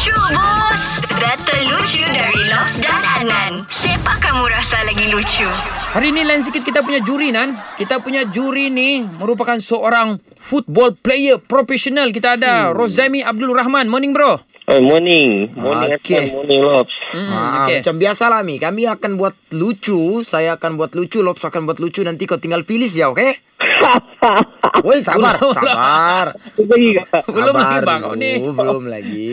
Lucu bos Data lucu dari Lobs dan Adnan Siapa kamu rasa lagi lucu? Hari ni lain sikit kita punya juri Nan. Kita punya juri ni merupakan seorang football player profesional. Kita ada Rozami Abdul Rahman. Morning bro. Oh, morning. Morning Okey. okay. morning Lobs. Hmm, Ah, okay. Macam biasalah Mi Kami akan buat lucu Saya akan buat lucu Lobs akan buat lucu Nanti kau tinggal pilih saja okey Woi sabar Belum lah. Sabar Belum lagi bang kau ni. Belum lagi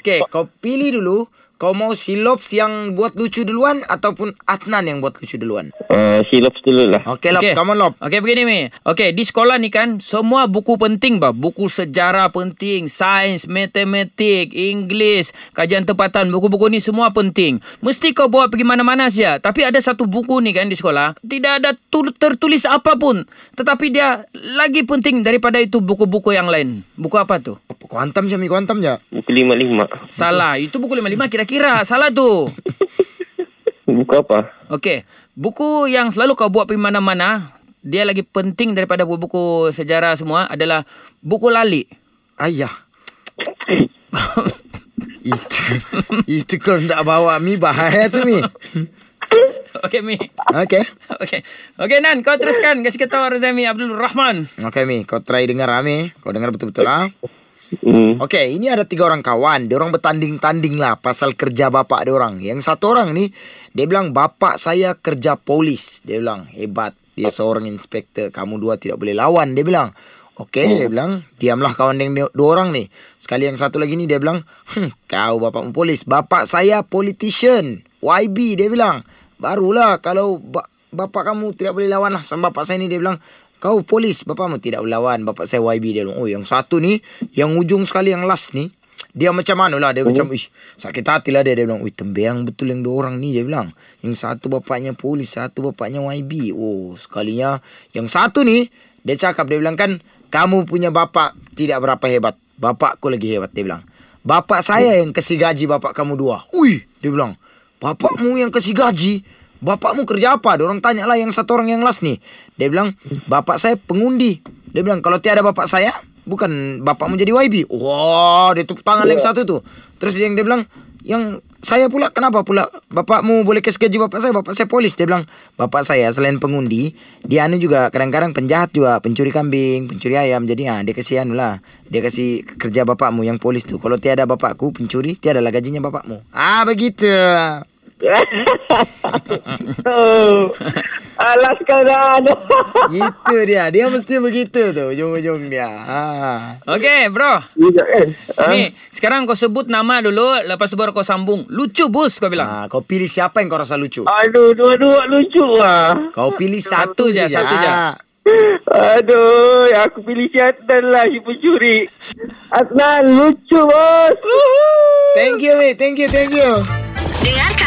Okey kau pilih dulu Kau mau si Lobs yang buat lucu duluan Ataupun Adnan yang buat lucu duluan Uh, si Lobs dulu lah. Okey Lob Okey. Come on Lob Okey begini Mi. Okey di sekolah ni kan semua buku penting bah. Buku sejarah penting, sains, matematik, Inggeris, kajian tempatan, buku-buku ni semua penting. Mesti kau bawa pergi mana-mana saja. Tapi ada satu buku ni kan di sekolah, tidak ada tu- tertulis apapun. Tetapi dia lagi penting daripada itu buku-buku yang lain. Buku apa tu? Je Mi Kau hantam je Buku lima lima. Salah. Itu buku 55 kira-kira. Salah tu. Buku apa? Okey, buku yang selalu kau buat pergi mana-mana, dia lagi penting daripada buku-buku sejarah semua adalah buku lali. Ayah Itu Itu kalau tak bawa Mi Bahaya tu Mi Okey, Mi. Okey Okey. Okey, Nan, kau teruskan. Kasih kata Razami Abdul Rahman. Okey Mi Kau try dengar ah, Mi Kau dengar betul-betul ah. Hmm. Okey, ini ada tiga orang kawan. Dia orang bertanding-tanding lah pasal kerja bapak dia orang. Yang satu orang ni, dia bilang bapak saya kerja polis. Dia bilang hebat. Dia seorang inspektor. Kamu dua tidak boleh lawan. Dia bilang. Okey, dia bilang diamlah kawan yang dua orang ni. Sekali yang satu lagi ni dia bilang, hm, kau bapakmu polis. Bapak saya politician. YB dia bilang. Barulah kalau ba- bapak kamu tidak boleh lawan lah sama bapak saya ni dia bilang kau polis bapakmu tidak boleh lawan bapak saya YB dia oh yang satu ni yang ujung sekali yang last ni dia macam mana lah dia macam ish sakit hati lah dia. Dia bilang wih temberang betul yang dua orang ni dia bilang. Yang satu bapaknya polis satu bapaknya YB oh sekalinya yang satu ni dia cakap dia bilang kan kamu punya bapak tidak berapa hebat. Bapakku lagi hebat dia bilang. Bapak saya yang kasih gaji bapak kamu dua. Wih dia bilang Bapakmu yang kasih gaji Bapakmu kerja apa? Dia orang tanya lah yang satu orang yang last ni. Dia bilang Bapak saya pengundi. Dia bilang kalau tiada bapak saya Bukan bapakmu jadi YB Wah dia tepuk tangan yang satu tu. Terus yang dia bilang Yang saya pula kenapa pula Bapakmu boleh kasih gaji bapak saya? Bapak saya polis. Dia bilang Bapak saya selain pengundi Dia anu juga kadang-kadang penjahat juga. Pencuri kambing Pencuri ayam. Jadi ha, dia kasih anu lah. Dia kasih kerja bapakmu yang polis tu. Kalau tiada bapakku pencuri Tiada lah gajinya bapakmu. Ah begitu oh. Alas kanan. Itu dia. Dia mesti begitu tu ujung-ujung dia. Ha. Okey, bro. Kan? Ni, sekarang kau sebut nama dulu, lepas tu baru kau sambung. Lucu bos kau bilang. ha. Kau pilih siapa yang kau rasa lucu? Aduh, dua-dua lucu lah. Kau pilih Satu satu, je, je. satu je. Ha. Aduh, aku pilih si Adnan lah, si pencuri. Adnan, lucu bos. Thank you, mate. Thank you, thank you.